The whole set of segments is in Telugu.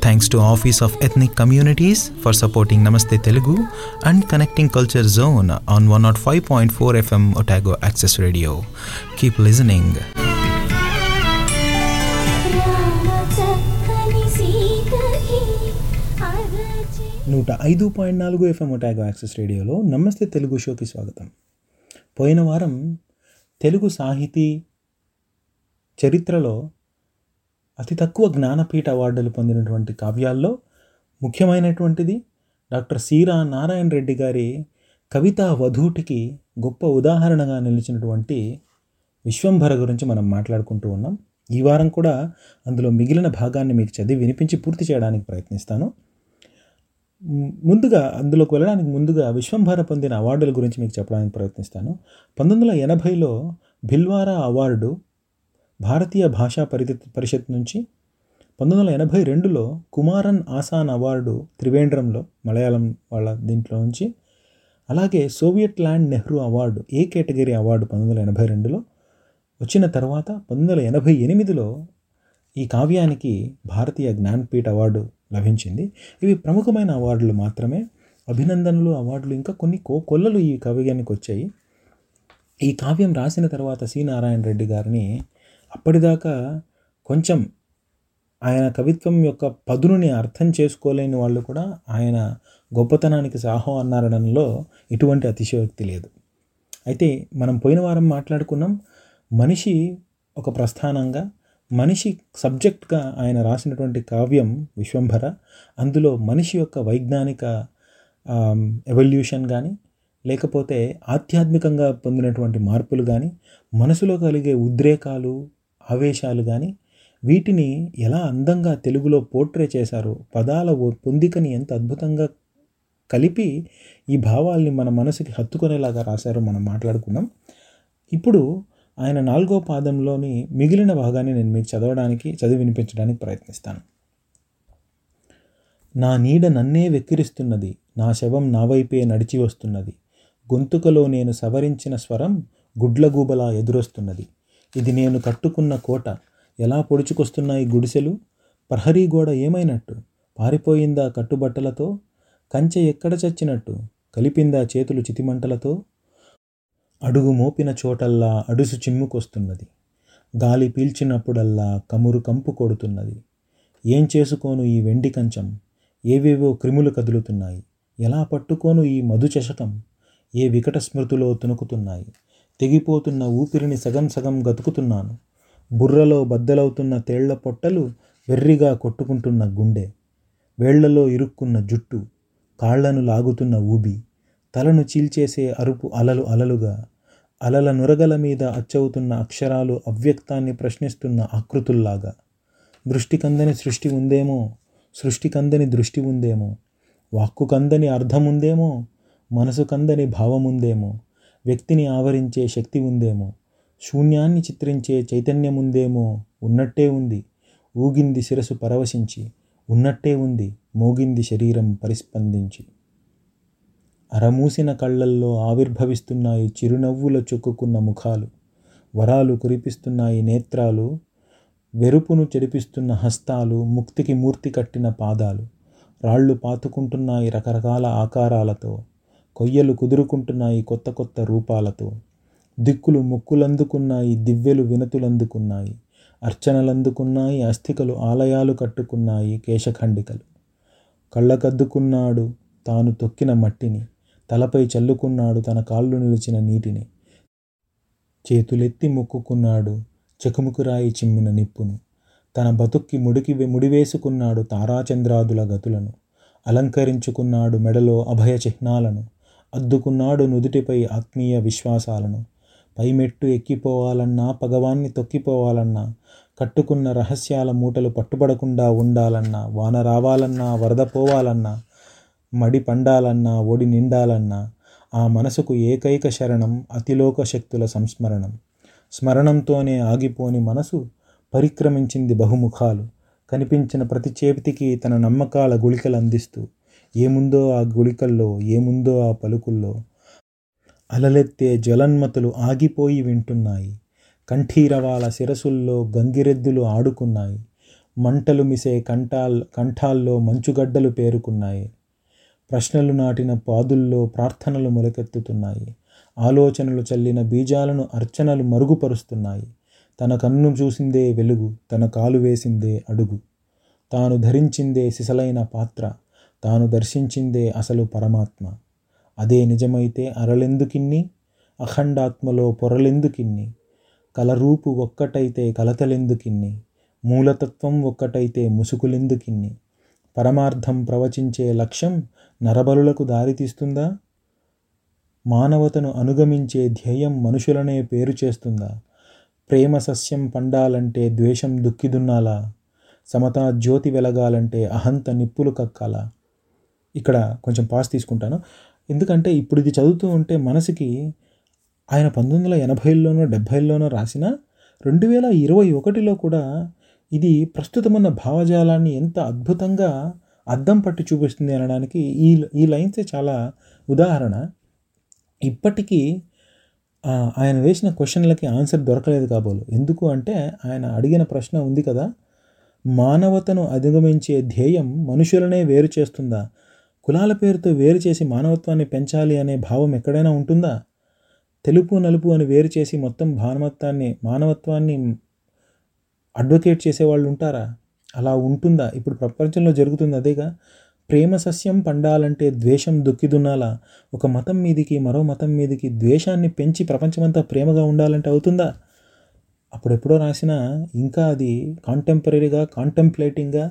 Thanks to Office of Ethnic Communities for supporting Namaste Telugu and connecting Culture Zone on 105.4 FM Otago Access Radio. Keep listening. చక్కని సీతకి అరచి నూట ఐదు పాయింట్ నాలుగు ఎఫ్ఎం ఒటాగో యాక్సెస్ రేడియోలో నమస్తే తెలుగు షోకి స్వాగతం పోయిన వారం తెలుగు సాహితీ చరిత్రలో అతి తక్కువ జ్ఞానపీఠ అవార్డులు పొందినటువంటి కావ్యాల్లో ముఖ్యమైనటువంటిది డాక్టర్ సీరా నారాయణ రెడ్డి గారి కవితా వధూటికి గొప్ప ఉదాహరణగా నిలిచినటువంటి విశ్వంభర గురించి మనం మాట్లాడుకుంటూ ఉన్నాం. ఈ వారం కూడా అందులో మిగిలిన భాగాన్ని మీకు చదివి వినిపించి పూర్తి చేయడానికి ప్రయత్నిస్తాను. ముందుగా అందులోకి వెళ్ళడానికి ముందుగా విశ్వంభర పొందిన అవార్డుల గురించి మీకు చెప్పడానికి ప్రయత్నిస్తాను. పంతొమ్మిది వందల ఎనభైలో భిల్వారా అవార్డు భారతీయ భాషా పరిధి పరిషత్ నుంచి పంతొమ్మిది వందల ఎనభై రెండులో కుమారన్ ఆసాన్ అవార్డు త్రివేంద్రంలో మలయాళం వాళ్ళ దీంట్లో నుంచి అలాగే Soviet land Nehru award A category award పంతొమ్మిది వందల ఎనభై రెండులో వచ్చిన తర్వాత పంతొమ్మిది వందల ఎనభై ఎనిమిదిలో ఈ కావ్యానికి భారతీయ జ్ఞాన్పీఠ అవార్డు లభించింది. ఇవి ప్రముఖమైన అవార్డులు మాత్రమే. అభినందనలు అవార్డులు ఇంకా కొన్ని కో కొల్లలు ఈ కావ్యానికి వచ్చాయి. ఈ కావ్యం రాసిన తర్వాత సి నారాయణ రెడ్డి గారిని అప్పటిదాకా కొంచెం ఆయన కవిత్వం యొక్క పదునుని అర్థం చేసుకోలేని వాళ్ళు కూడా ఆయన గొప్పతనానికి సాహో అన్నారడంలో ఎటువంటి అతిశయోక్తి లేదు. అయితే మనం పోయిన వారం మాట్లాడుకున్నాం మనిషి ఒక ప్రస్థానంగా మనిషి సబ్జెక్ట్గా ఆయన రాసినటువంటి కావ్యం విశ్వంభర అందులో మనిషి యొక్క వైజ్ఞానిక ఎవల్యూషన్ కానీ లేకపోతే ఆధ్యాత్మికంగా పొందినటువంటి మార్పులు కానీ మనసులో కలిగే ఉద్రేకాలు ఆవేశాలు కానీ వీటిని ఎలా అందంగా తెలుగులో పోర్ట్రే చేశారో పదాల ఓ పొందికని ఎంత అద్భుతంగా కలిపి ఈ భావాల్ని మన మనసుకి హత్తుకునేలాగా రాశారో మనం మాట్లాడుకున్నాం ఇప్పుడు ఆయన నాలుగో పాదంలోని మిగిలిన భాగాన్ని నేను మీకు చదవడానికి చదివి వినిపించడానికి ప్రయత్నిస్తాను. నా నీడ నన్నే వెక్కిరిస్తున్నది నా శవం నా వైపే నడిచి వస్తున్నది గొంతుకలో నేను సవరించిన స్వరం గుడ్లగూబలా ఎదురొస్తున్నది. ఇది నేను కట్టుకున్న కోట. ఎలా పొడుచుకొస్తున్నాయి గుడిసెలు? ప్రహరీ గోడ ఏమైనట్టు? పారిపోయిందా కట్టుబట్టలతో? కంచె ఎక్కడ చచ్చినట్టు? కలిపిందా చేతులు చితిమంటలతో? అడుగు మోపిన చోటల్లా అడుసు చిమ్ముకొస్తున్నది. గాలి పీల్చినప్పుడల్లా కమురు కంపు కొడుతున్నది. ఏం చేసుకోను ఈ వెండి కంచం? ఏవేవో క్రిములు కదులుతున్నాయి. ఎలా పట్టుకోను ఈ మధు చషకం ఏ వికట స్మృతిలో తునుకుతున్నాయి తెగిపోతున్న ఊపిరిని సగం సగం గతుకుతున్నాను. బుర్రలో బద్దలవుతున్న తేళ్ళ పొట్టలు వెర్రిగా కొట్టుకుంటున్న గుండె. వేళ్ళలో ఇరుక్కున్న జుట్టు. కాళ్ళను లాగుతున్న ఊబి. తలను చీల్చేసే అరుపు అలలు అలలుగా. అలల నురగల మీద అచ్చవుతున్న అక్షరాలు అవ్యక్తాన్ని ప్రశ్నిస్తున్న ఆకృతుల్లాగా. దృష్టి కందని సృష్టి ఉందేమో? సృష్టి కందని దృష్టి ఉందేమో? వాక్కు కందని అర్థం ఉందేమో మనసు కందని భావముందేమో? వ్యక్తిని ఆవరించే శక్తి ఉందేమో? శూన్యాన్ని చిత్రించే చైతన్యం ఉందేమో? ఉన్నట్టే ఉంది. ఊగింది శిరసు పరవశించి ఉన్నట్టే ఉంది మోగింది శరీరం పరిస్పందించి. అరమూసిన కళ్ళల్లో ఆవిర్భవిస్తున్నాయి చిరునవ్వుల చుక్కుకున్న ముఖాలు. వరాలు కురిపిస్తున్నాయి నేత్రాలు. వెరుపును చెడిపిస్తున్న హస్తాలు ముక్తికి మూర్తి కట్టిన పాదాలు. రాళ్ళు పాతుకుంటున్నాయి రకరకాల ఆకారాలతో. కొయ్యలు కుదురుకుంటున్నాయి కొత్త కొత్త రూపాలతో. దిక్కులు ముక్కులందుకున్నాయి దివ్యలు వినతులందుకున్నాయి అర్చనలందుకున్నాయి అస్థికలు ఆలయాలు కట్టుకున్నాయి కేశఖండికలు. కళ్ళకద్దుకున్నాడు తాను తొక్కిన మట్టిని తలపై చల్లుకున్నాడు తన కాళ్ళు నిలిచిన నీటిని. చేతులెత్తి మొక్కుకున్నాడు చెకుముకురాయి చిమ్మిన నిప్పును. తన బతుక్కి ముడికి ముడివేసుకున్నాడు తారాచంద్రాదుల గతులను. అలంకరించుకున్నాడు మెడలో అభయ చిహ్నాలను అద్దుకున్నాడు నుదుటిపై ఆత్మీయ విశ్వాసాలను. పైమెట్టు ఎక్కిపోవాలన్నా పగవాన్ని తొక్కిపోవాలన్నా కట్టుకున్న రహస్యాల మూటలు పట్టుబడకుండా ఉండాలన్నా వాన రావాలన్నా వరద పోవాలన్నా మడి పండాలన్నా ఒడి నిండాలన్నా ఆ మనసుకు ఏకైక శరణం అతిలోక శక్తుల సంస్మరణం. స్మరణంతోనే ఆగిపోని మనసు పరిక్రమించింది బహుముఖాలు. కనిపించిన ప్రతి చేతికి తన నమ్మకాల గుళికలు అందిస్తూ ఏముందో ఆ గుళికల్లో ఏముందో ఆ పలుకుల్లో. అలలెత్తే జలన్మతులు ఆగిపోయి వింటున్నాయి. కంఠీరవాల శిరసుల్లో గంగిరెద్దులు ఆడుకున్నాయి. మంటలు మిసే కంఠాల్ కంఠాల్లో మంచుగడ్డలు పేరుకున్నాయి. ప్రశ్నలు నాటిన పాదుల్లో ప్రార్థనలు మొలకెత్తుతున్నాయి. ఆలోచనలు చల్లిన బీజాలను అర్చనలు మరుగుపరుస్తున్నాయి. తన కన్ను చూసిందే వెలుగు తన కాలు వేసిందే అడుగు. తాను ధరించిందే సిసలైన పాత్ర. తాను దర్శించిందే అసలు పరమాత్మ. అదే నిజమైతే అరలెందుకిన్ని? అఖండాత్మలో పొరలెందుకిన్ని? కలరూపు ఒక్కటైతే కలతలెందుకిన్ని? మూలతత్వం ఒక్కటైతే ముసుకులెందుకిన్ని పరమార్థం ప్రవచించే లక్ష్యం నరబలులకు దారితీస్తుందా? మానవతను అనుగమించే ధ్యేయం మనుషులనే పేరు చేస్తుందా? ప్రేమ సస్యం పండాలంటే ద్వేషం దుక్కిదున్నాలా? సమతా జ్యోతి వెలగాలంటే అహంత నిప్పులు కక్కాలా? ఇక్కడ కొంచెం పాస్ తీసుకుంటాను. ఎందుకంటే ఇప్పుడు ఇది చదువుతూ ఉంటే మనసుకి ఆయన పంతొమ్మిది వందల ఎనభైలోనో డెబ్భైల్లోనో రాసిన రెండు వేల ఇరవై ఒకటిలో కూడా ఇది ప్రస్తుతమున్న భావజాలాన్ని ఎంత అద్భుతంగా అద్దం పట్టి చూపిస్తుంది అనడానికి ఈ ఈ లైన్సే చాలా ఉదాహరణ. ఇప్పటికీ ఆయన వేసిన క్వశ్చన్లకి ఆన్సర్ దొరకలేదు కాబోలు. ఎందుకు అంటే ఆయన అడిగిన ప్రశ్న ఉంది కదా మానవతను అధిగమించే ధ్యేయం మనుషులనే వేరు చేస్తుందా? కులాల పేరుతో వేరు చేసి మానవత్వాన్ని పెంచాలి అనే భావం ఎక్కడైనా ఉంటుందా? తెలుపు నలుపు అని వేరు చేసి మొత్తం భానవత్వాన్ని మానవత్వాన్ని అడ్వకేట్ చేసేవాళ్ళు ఉంటారా? అలా ఉంటుందా? ఇప్పుడు ప్రపంచంలో జరుగుతుంది అదేగా. ప్రేమ సస్యం పండాలంటే ద్వేషం దుక్కిదున్నాలా? ఒక మతం మీదికి మరో మతం మీదికి ద్వేషాన్ని పెంచి ప్రపంచమంతా ప్రేమగా ఉండాలంటే అవుతుందా? అప్పుడెప్పుడో రాసిన ఇంకా అది కాంటెంపరీగా కాంటెంప్లేటింగ్గా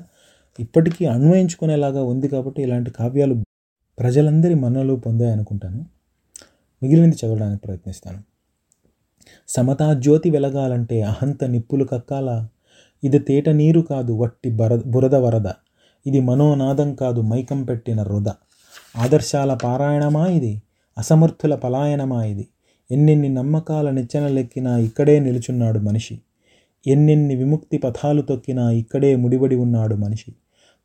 ఇప్పటికీ అన్వయించుకునేలాగా ఉంది కాబట్టి ఇలాంటి కావ్యాలు ప్రజలందరి మన్నలు పొందాయి అనుకుంటాను. మిగిలినది చదవడానికి ప్రయత్నిస్తాను. సమతా జ్యోతి వెలగాలంటే అహంత నిప్పులు కక్కాల? ఇది తేట నీరు కాదు వట్టి బర బురద వరద. ఇది మనోనాదం కాదు మైకం పెట్టిన రుద. ఆదర్శాల పారాయణమా ఇది? అసమర్థుల పలాయనమా ఇది? ఎన్నెన్ని నమ్మకాల నిచ్చెనలెక్కినా ఇక్కడే నిలుచున్నాడు మనిషి. ఎన్నెన్ని విముక్తి పథాలు తొక్కినా ఇక్కడే ముడిబడి ఉన్నాడు మనిషి.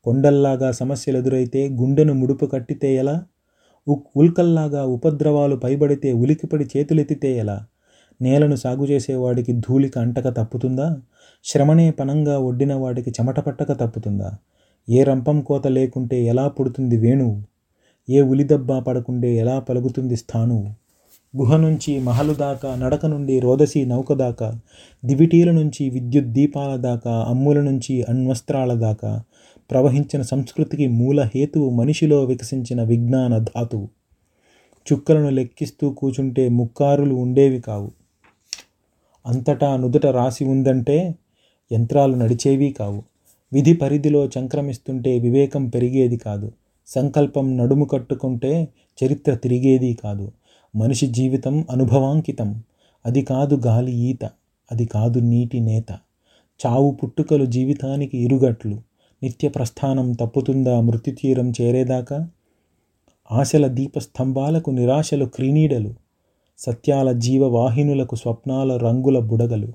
కొండల్లాగా సమస్యలు ఎదురైతే గుండెను ముడుపు కట్టితే ఎలా? ఉక్ ఉల్కల్లాగా ఉపద్రవాలు పైబడితే ఉలికిపడి చేతులెత్తితే ఎలా? నేలను సాగు చేసేవాడికి ధూళిక అంటక తప్పుతుందా? శ్రమనే పనంగా ఒడ్డిన వాడికి చెమట పట్టక తప్పుతుందా? ఏ రంపం కోత లేకుంటే ఎలా పుడుతుంది వేణువు? ఏ ఉలిదబ్బా పడకుండే ఎలా పలుకుతుంది స్థానువు గుహ నుంచి మహలు దాకా నడక నుండి రోదసి నౌక దాకా దివిటీల నుంచి విద్యుత్ దీపాల దాకా అమ్ముల నుంచి అణ్వస్త్రాల దాకా ప్రవహించిన సంస్కృతికి మూల హేతువు మనిషిలో వికసించిన విజ్ఞాన ధాతువు చుక్కలను లెక్కిస్తూ కూచుంటే ముక్కారులు ఉండేవి కావు. అంతటా నుదుట రాసి ఉందంటే యంత్రాలు నడిచేవి కావు. విధి పరిధిలో సంక్రమిస్తుంటే వివేకం పెరిగేది కాదు. సంకల్పం నడుము కట్టుకుంటే చరిత్ర తిరిగేది కాదు. మనిషి జీవితం అనుభవాంకితం. అది కాదు గాలి ఈత అది కాదు నీటి నేత. చావు పుట్టుకలు జీవితానికి ఇరుగట్లు. నిత్య ప్రస్థానం తప్పుతుందా మృత్యుతీరం చేరేదాకా? ఆశల దీపస్తంభాలకు నిరాశలు క్రీనీడలు. సత్యాల జీవవాహినులకు స్వప్నాల రంగుల బుడగలు.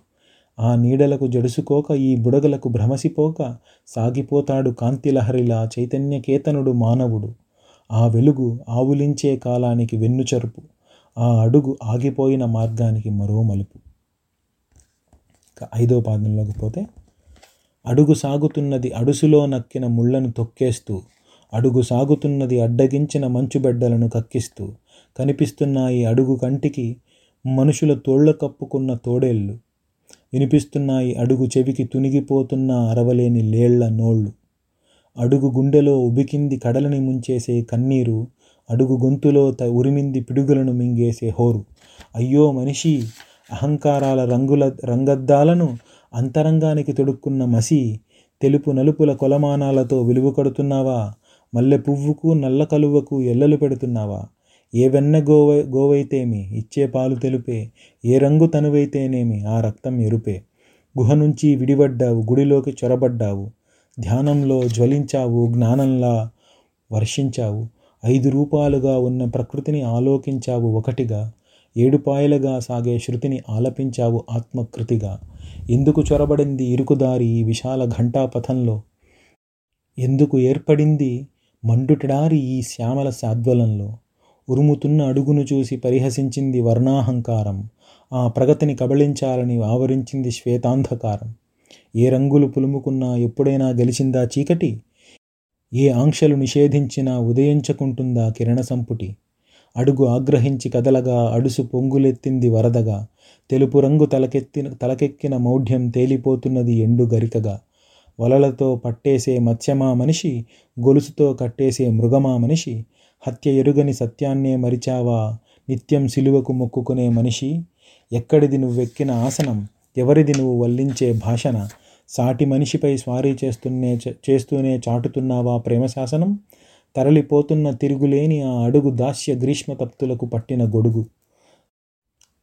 ఆ నీడలకు జడుసుకోక ఈ బుడగలకు భ్రమసిపోక సాగిపోతాడు కాంతిలహరిలా చైతన్యకేతనుడు మానవుడు. ఆ వెలుగు ఆవులించే కాలానికి వెన్నుచరుపు. ఆ అడుగు ఆగిపోయిన మార్గానికి మరో మలుపు. ఇక ఐదో పాదంలోకి పోతే అడుగు సాగుతున్నది అడుసులో నక్కిన ముళ్ళను తొక్కేస్తూ అడుగు సాగుతున్నది అడ్డగించిన మంచుబెడ్డలను కక్కిస్తూ కనిపిస్తున్నాయి అడుగు కంటికి మనుషుల తోళ్ళ కప్పుకున్న తోడేళ్ళు వినిపిస్తున్నాయి అడుగు చెవికి తునిగిపోతున్న అరవలేని లేళ్ళ నోళ్ళు అడుగు గుండెలో ఉబికింది కడలని ముంచేసే కన్నీరు అడుగు గొంతులో త ఉరిమింది పిడుగులను మింగేసే హోరు. అయ్యో మనిషి అహంకారాల రంగుల రంగద్దాలను అంతరంగానికి తొడుక్కున్న మసి తెలుపు నలుపుల కొలమానాలతో విలువ కడుతున్నావా? మల్లె పువ్వుకు నల్ల కలువకు ఎల్లలు పెడుతున్నావా? ఏ వెన్న గోవ గోవైతేమి ఇచ్చే పాలు తెలుపే? ఏ రంగు తనువైతేనేమి ఆ రక్తం ఎరుపే? గుహ నుంచి విడిపడ్డావు గుడిలోకి చొరబడ్డావు. ధ్యానంలో జ్వలించావు జ్ఞానంలా వర్షించావు. ఐదు రూపాలుగా ఉన్న ప్రకృతిని ఆలోకించావు ఒకటిగా ఏడుపాయలుగా సాగే శృతిని ఆలపించావు ఆత్మకృతిగా. ఎందుకు చొరబడింది ఇరుకుదారి ఈ విశాల ఘంటాపథంలో? ఎందుకు ఏర్పడింది మండుటడారి ఈ శ్యామల శాద్వలంలో ఉరుముతున్న అడుగును చూసి పరిహసించింది వర్ణాహంకారం. ఆ ప్రగతిని కబళించాలని ఆవరించింది శ్వేతాంధకారం. ఏ రంగులు పులుముకున్నా ఎప్పుడైనా గెలిచిందా చీకటి? ఏ ఆంక్షలు నిషేధించినా ఉదయించకుంటుందా కిరణ సంపుటి? అడుగు ఆగ్రహించి కదలగా అడుసు పొంగులెత్తింది వరదగా తెలుపు రంగు తలకెత్తిన తలకెక్కిన మౌఢ్యం తేలిపోతున్నది ఎండు గరికగా. వలలతో పట్టేసే మత్స్యమా మనిషి గొలుసుతో కట్టేసే మృగమా మనిషి? హత్య ఎరుగని సత్యాన్నే మరిచావా? నిత్యం సిలువకు మొక్కుకునే మనిషి? ఎక్కడిది నువ్వెక్కిన ఆసనం? ఎవరిది నువ్వు వల్లించే భాషణ? సాటి మనిషిపై స్వారీ చేస్తూనే చేస్తూనే చాటుతున్నావా ప్రేమ శాసనం తరలిపోతున్న తిరుగులేని ఆ అడుగు దాస్య గ్రీష్మ తప్తులకు పట్టిన గొడుగు.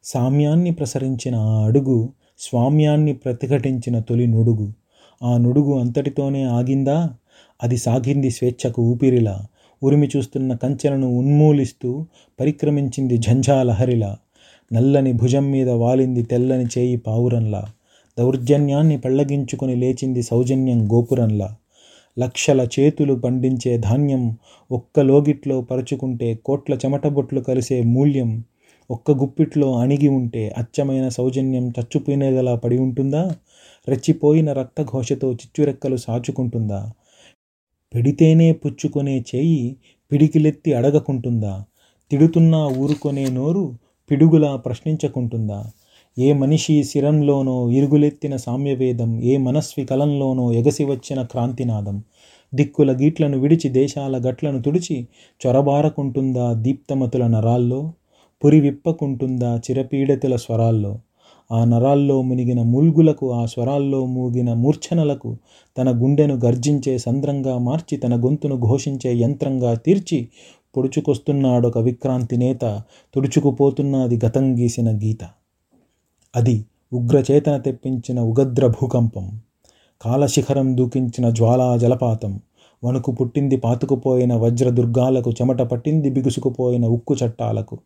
సామ్యాన్ని ప్రసరించిన ఆ అడుగు స్వామ్యాన్ని ప్రతిఘటించిన తొలి నుడుగు. ఆ నుడుగు అంతటితోనే ఆగిందా? అది సాగింది స్వేచ్ఛకు ఊపిరిలా. ఉరిమి చూస్తున్న కంచెలను ఉన్మూలిస్తూ పరిక్రమించింది ఝంఝాలహరిలా. నల్లని భుజం మీద వాలింది తెల్లని చేయి పావురంలా. దౌర్జన్యాన్ని పెళ్ళగించుకొని లేచింది సౌజన్యం గోపురంలా. లక్షల చేతులు పండించే ధాన్యం ఒక్క లోగిట్లో పరుచుకుంటే కోట్ల చెమటబొట్లు కలిసే మూల్యం ఒక్క గుప్పిట్లో అణిగి ఉంటే అచ్చమైన సౌజన్యం చచ్చుపోయినగలా పడి ఉంటుందా? రెచ్చిపోయిన రక్తఘోషతో చిచ్చురెక్కలు సాచుకుంటుందా? పెడితేనే పుచ్చుకొనే చేయి పిడికిలెత్తి అడగకుంటుందా? తిడుతున్నా ఊరుకొనే నోరు పిడుగులా ప్రశ్నించకుంటుందా? ఏ మనిషి శిరంలోనో ఇరుగులెత్తిన సామ్యవేదం ఏ మనస్వి కలంలోనో ఎగసి వచ్చిన క్రాంతినాదం. దిక్కుల గీట్లను విడిచి దేశాల గట్లను తుడిచి చొరబారకుంటుందా దీప్తమతుల నరాల్లో? పురి విప్పకుంటుందా చిరపీడతుల స్వరాల్లో? ఆ నరాల్లో మునిగిన ముల్గులకు ఆ స్వరాల్లో మూగిన మూర్ఛనలకు తన గుండెను గర్జించే సంద్రంగా మార్చి తన గొంతును ఘోషించే యంత్రంగా తీర్చి పొడుచుకొస్తున్నాడొక విక్రాంతి నేత తుడుచుకుపోతున్నది గతం గీసిన గీత. అది ఉగ్రచేతన తెప్పించిన ఉగద్ర భూకంపం కాలశిఖరం దూకించిన జ్వాలా జలపాతం వణుకు పుట్టింది పాతుకుపోయిన వజ్రదుర్గాలకు చెమట పట్టింది బిగుసుకుపోయిన ఉక్కు చట్టాలకు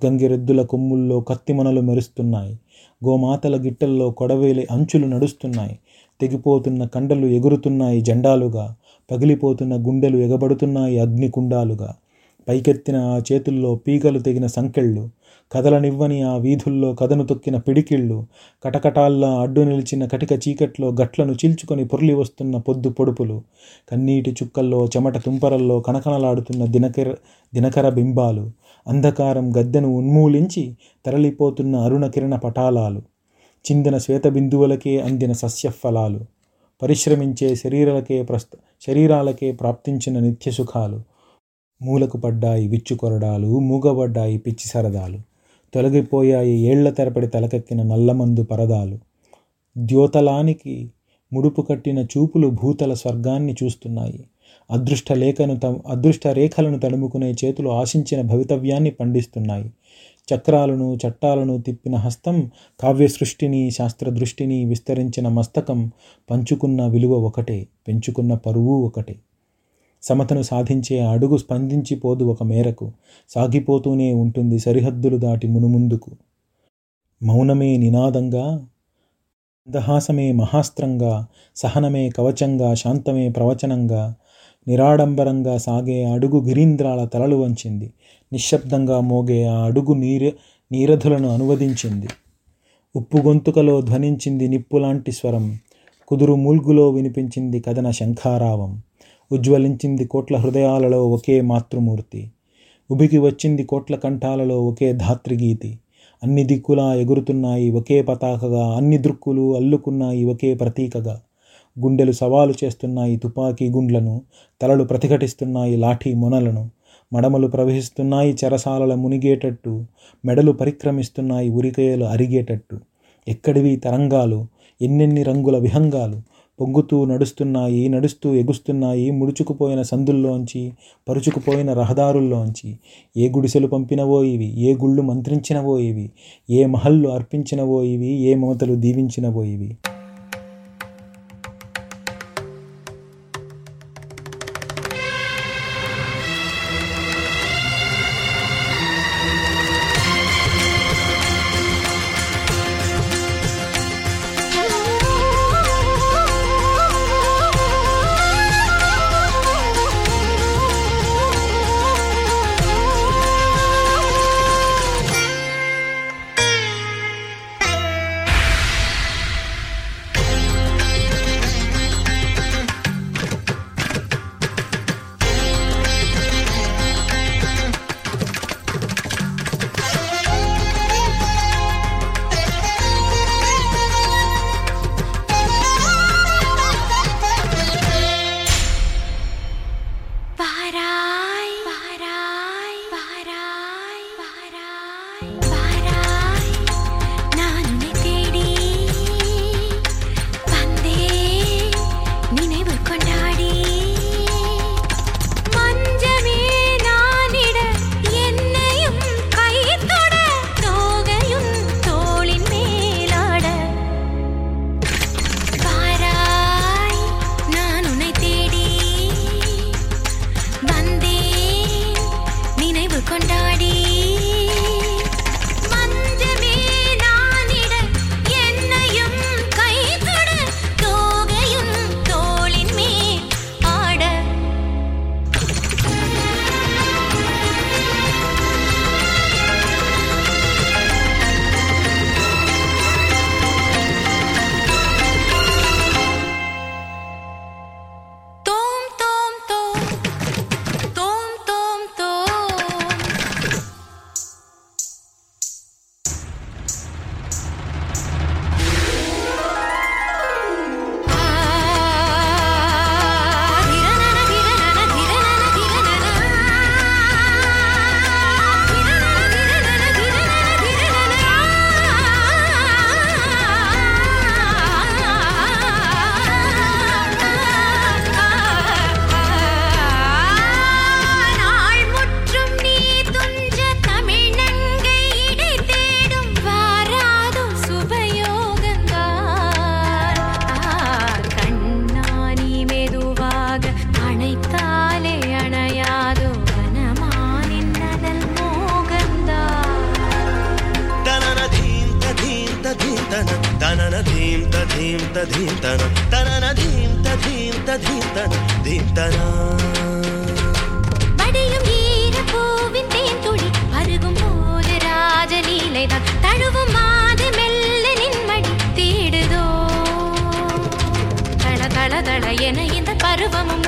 గంగిరెద్దుల కొమ్ముల్లో కత్తిమనలు మెరుస్తున్నాయి గోమాతల గిట్టల్లో కొడవేలి అంచులు నడుస్తున్నాయి తెగిపోతున్న కండలు ఎగురుతున్నాయి జెండాలుగా పగిలిపోతున్న గుండెలు ఎగబడుతున్నాయి అగ్నికుండాలుగా పైకెత్తిన ఆ చేతుల్లో పీకలు తెగిన సంకెళ్ళు కదలనివ్వని ఆ వీధుల్లో కథను తొక్కిన పిడికిళ్ళు కటకటాల్లా అడ్డు నిలిచిన కటిక చీకట్లో గట్లను చీల్చుకొని పొర్లి వస్తున్న పొద్దు పొడుపులు కన్నీటి చుక్కల్లో చెమట తుంపరల్లో కనకనలాడుతున్న దినకర దినకర బింబాలు అంధకారం గద్దెను ఉన్మూలించి తరలిపోతున్న అరుణ కిరణ పటాలాలు చిందిన శ్వేత బిందువులకే అందిన సస్యఫలాలు పరిశ్రమించే శరీరాలకే ప్రస్త శరీరాలకే ప్రాప్తించిన నిత్యసుఖాలు మూలకు పడ్డాయి విచ్చుకొరడాలు మూగబడ్డాయి పిచ్చి సరదాలు. తొలగిపోయాయి ఏళ్ళ తరబడి తలకెక్కిన నల్లమందు పరదాలు. ద్యోతలానికి ముడుపు కట్టిన చూపులు భూతల స్వర్గాన్ని చూస్తున్నాయి. అదృష్ట లేఖను త అదృష్ట రేఖలను తడుముకునే చేతులు ఆశించిన భవితవ్యాన్ని పండిస్తున్నాయి. చక్రాలను చట్టాలను తిప్పిన హస్తం కావ్య సృష్టిని శాస్త్ర దృష్టిని విస్తరించిన మస్తకం పంచుకున్న విలువ ఒకటే పెంచుకున్న పరువు ఒకటే. సమతను సాధించే అడుగు స్పందించిపోదు ఒక మేరకు. సాగిపోతూనే ఉంటుంది సరిహద్దులు దాటి మునుముందుకు. మౌనమే నినాదంగా అందహాసమే మహాస్త్రంగా సహనమే కవచంగా శాంతమే ప్రవచనంగా నిరాడంబరంగా సాగే అడుగు గిరీంద్రాల తలలు వంచింది. నిశ్శబ్దంగా మోగే ఆ అడుగు నీర నీరధులను అనువదించింది. ఉప్పు గొంతుకలో ధ్వనించింది నిప్పులాంటి స్వరం కుదురు మూల్గులో వినిపించింది కథన శంఖారావం. ఉజ్వలించింది కోట్ల హృదయాలలో ఒకే మాతృమూర్తి. ఉబికి వచ్చింది కోట్ల కంఠాలలో ఒకే ధాత్రిగీతి. అన్ని దిక్కులా ఎగురుతున్నాయి ఒకే పతాకగా అన్ని దృక్కులు అల్లుకున్నాయి ఒకే ప్రతీకగా. గుండెలు సవాలు చేస్తున్నాయి తుపాకీ గుండ్లను తలలు ప్రతిఘటిస్తున్నాయి లాఠీ మొనలను. మడమలు ప్రవహిస్తున్నాయి చెరసాలల మునిగేటట్టు మెడలు పరిక్రమిస్తున్నాయి ఉరికేయలు అరిగేటట్టు. ఎక్కడివి తరంగాలు ఎన్నెన్ని రంగుల విహంగాలు పొంగుతూ నడుస్తున్నాయి నడుస్తూ ఎగుస్తున్నాయి ముడుచుకుపోయిన సందుల్లోంచి పరుచుకుపోయిన రహదారుల్లోంచి. ఏ గుడిసెలు పంపినవో ఇవి ఏ గుళ్ళు మంత్రించినవో ఇవి ఏ మహల్లు అర్పించినవో ఇవి ఏ మమతలు దీవించినవో ఇవి. ధీత ధీత ధీతనా வடையும் ஈர பூவின் தேன் துளி அருகும் போது ராஜலீலைதான். தழுவும் மாது மெல்ல நின்மடி தேடுதோ. தள தள தள என இந்த பருவமும்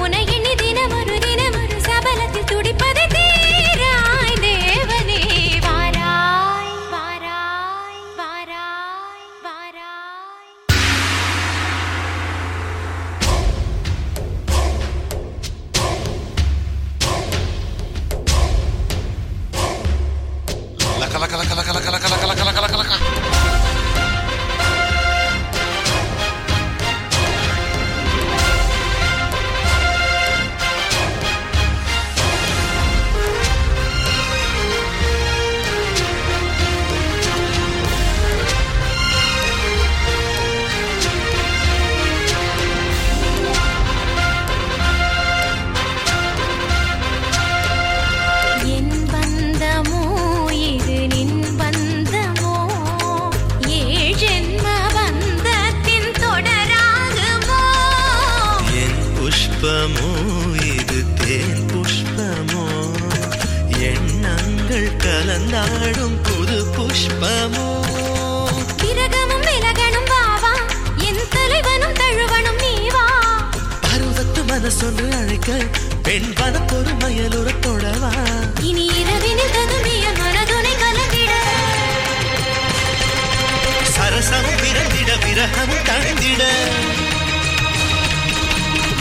உலகம் கண்டிட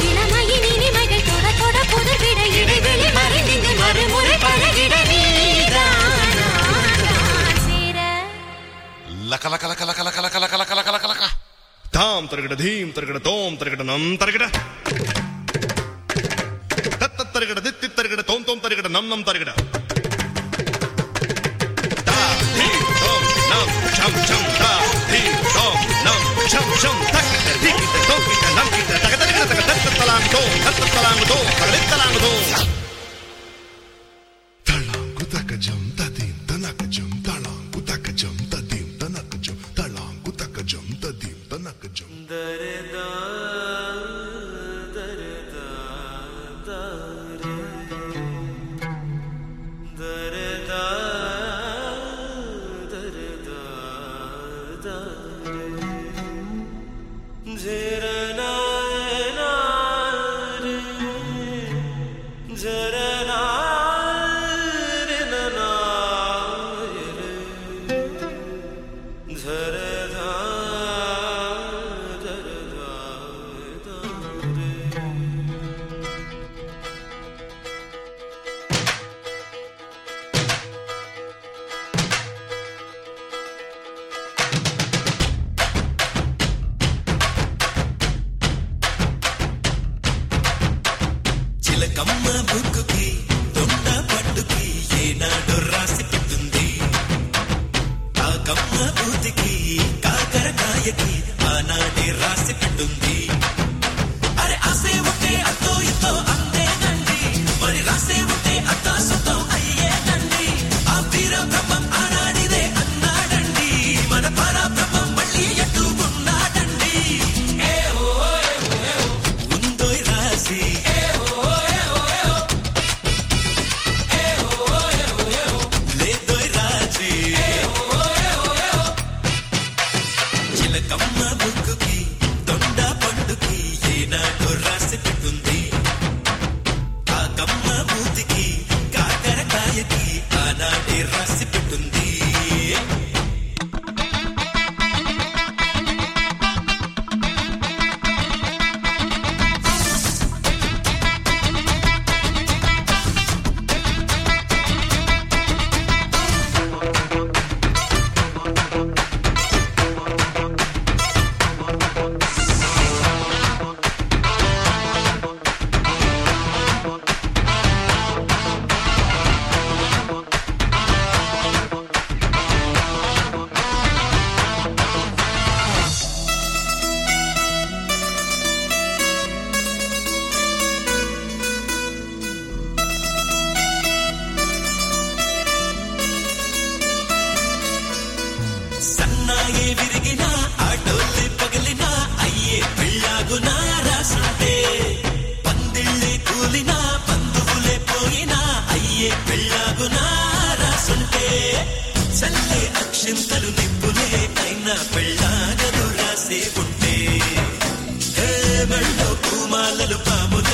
இளமையின் இனிமைகள் தொட தொட புதுவிட இடைவெளி மறைந்து மறுமுறை பழகிட லக்க லக்க லக்க லக்க லக்க லக்க லக்க லக்க லக்க லக்க தாம் தருகிட தீம் தருகிட தோம் தருகிட தருகிட தித்தி தருகிட தோம் தோம் தருகிட நம் நம் தருகிட ションタックでティックでドックでランキッグタカタリカタカタッカタランドカッタランドカレッタランド கம்ம புக்கு వెన్నెల్లో పూమాలలు పాము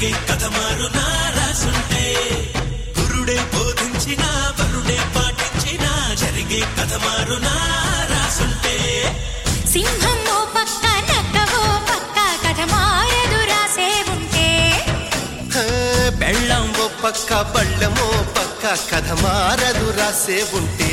వెలిగే కథ మారునా రాసుంటే. గురుడే బోధించిన వరుడే పాటించిన జరిగే కథ మారునా రాసుంటే. సింహం ఓ పక్క నక్కవో పక్క కథ మారదు బెళ్ళం ఓ పక్క బళ్ళమో పక్క కథ మారదు రాసే ఉంటే.